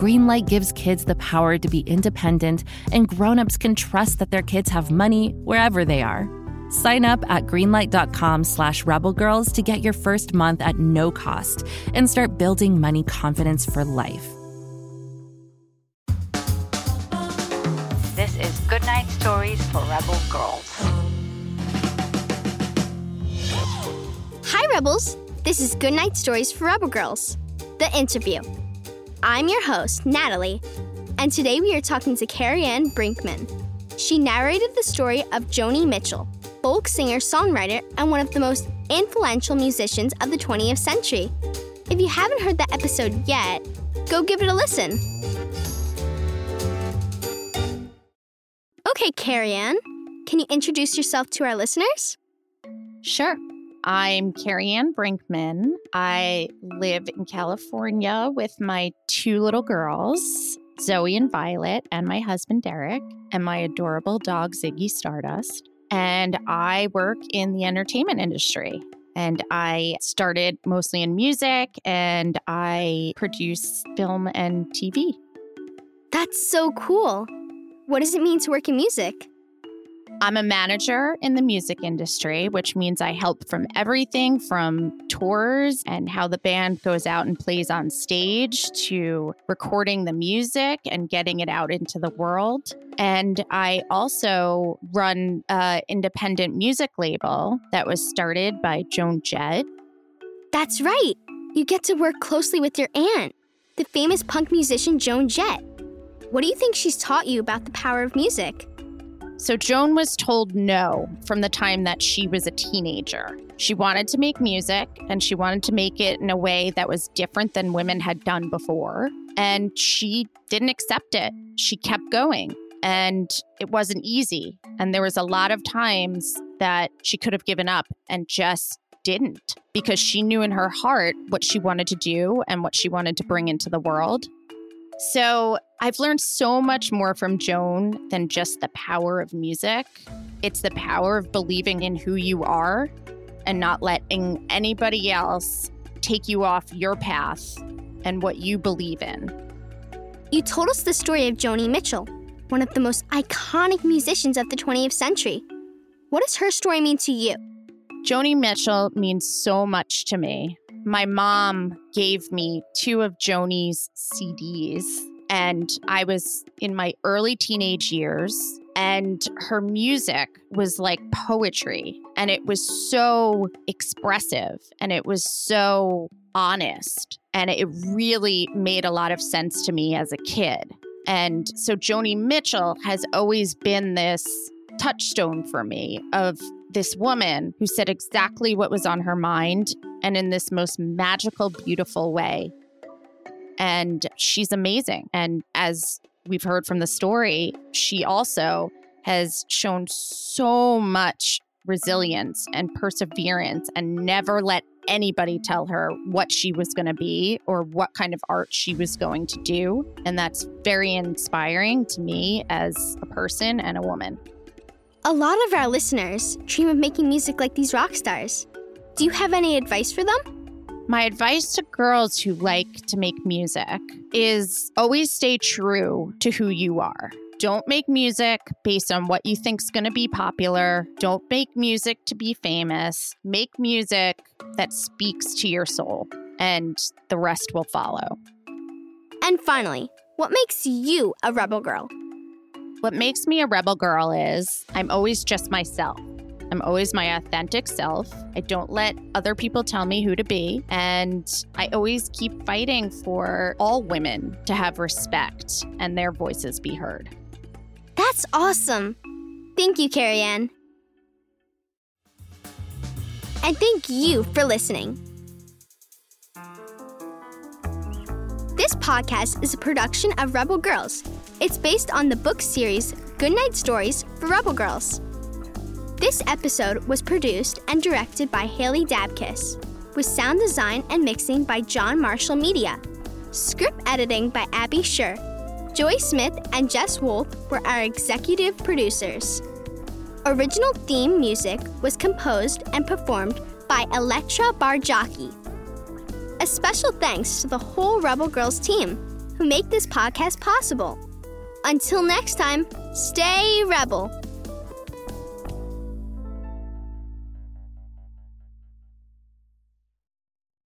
Greenlight gives kids the power to be independent, and grown-ups can trust that their kids have money wherever they are. Sign up at greenlight.com slash rebelgirls to get your first month at no cost and start building money confidence for life. This is Goodnight Stories for Rebel Girls. Hi, Rebels. This is Goodnight Stories for Rebel Girls, the interview. I'm your host, Natalie, and today we are talking to Carianne Brinkman. She narrated the story of Joni Mitchell, folk singer, songwriter, and one of the most influential musicians of the 20th century. If you haven't heard that episode yet, go give it a listen. Okay, Carianne, can you introduce yourself to our listeners? Sure. I'm Carianne Brinkman. I live in California with my two little girls, Zoe and Violet, and my husband Derek, and my adorable dog Ziggy Stardust. And I work in the entertainment industry. And I started mostly in music and I produce film and TV. That's so cool. What does it mean to work in music? I'm a manager in the music industry, which means I help from everything from tours and how the band goes out and plays on stage to recording the music and getting it out into the world. And I also run an independent music label that was started by Joan Jett. That's right. You get to work closely with your aunt, the famous punk musician Joan Jett. What do you think she's taught you about the power of music? So, Joan was told no from the time that she was a teenager. She wanted to make music and she wanted to make it in a way that was different than women had done before. And she didn't accept it. She kept going and it wasn't easy. And there was a lot of times that she could have given up and just didn't because she knew in her heart what she wanted to do and what she wanted to bring into the world. So I've learned so much more from Joan than just the power of music. It's the power of believing in who you are and not letting anybody else take you off your path and what you believe in. You told us the story of Joni Mitchell, one of the most iconic musicians of the 20th century. What does her story mean to you? Joni Mitchell means so much to me. My mom gave me two of Joni's CDs, and I was in my early teenage years, and her music was like poetry, and it was so expressive, and it was so honest, and it really made a lot of sense to me as a kid. And so Joni Mitchell has always been this touchstone for me of this woman who said exactly what was on her mind and in this most magical, beautiful way. And she's amazing. And as we've heard from the story, she also has shown so much resilience and perseverance and never let anybody tell her what she was going to be or what kind of art she was going to do. And that's very inspiring to me as a person and a woman. A lot of our listeners dream of making music like these rock stars. Do you have any advice for them? My advice to girls who like to make music is always stay true to who you are. Don't make music based on what you think's going to be popular. Don't make music to be famous. Make music that speaks to your soul, and the rest will follow. And finally, what makes you a rebel girl? What makes me a rebel girl is I'm always just myself. I'm always my authentic self. I don't let other people tell me who to be. And I always keep fighting for all women to have respect and their voices be heard. That's awesome. Thank you, Carianne. And thank you for listening. This podcast is a production of Rebel Girls. It's based on the book series Goodnight Stories for Rebel Girls. This episode was produced and directed by Haley Dapkus, with sound design and mixing by John Marshall Media. Script editing by Abby Sher. Joy Smith and Jes Wolfe were our executive producers. Original theme music was composed and performed by Elettra Bargiacchi. A special thanks to the whole Rebel Girls team who make this podcast possible. Until next time, stay Rebel.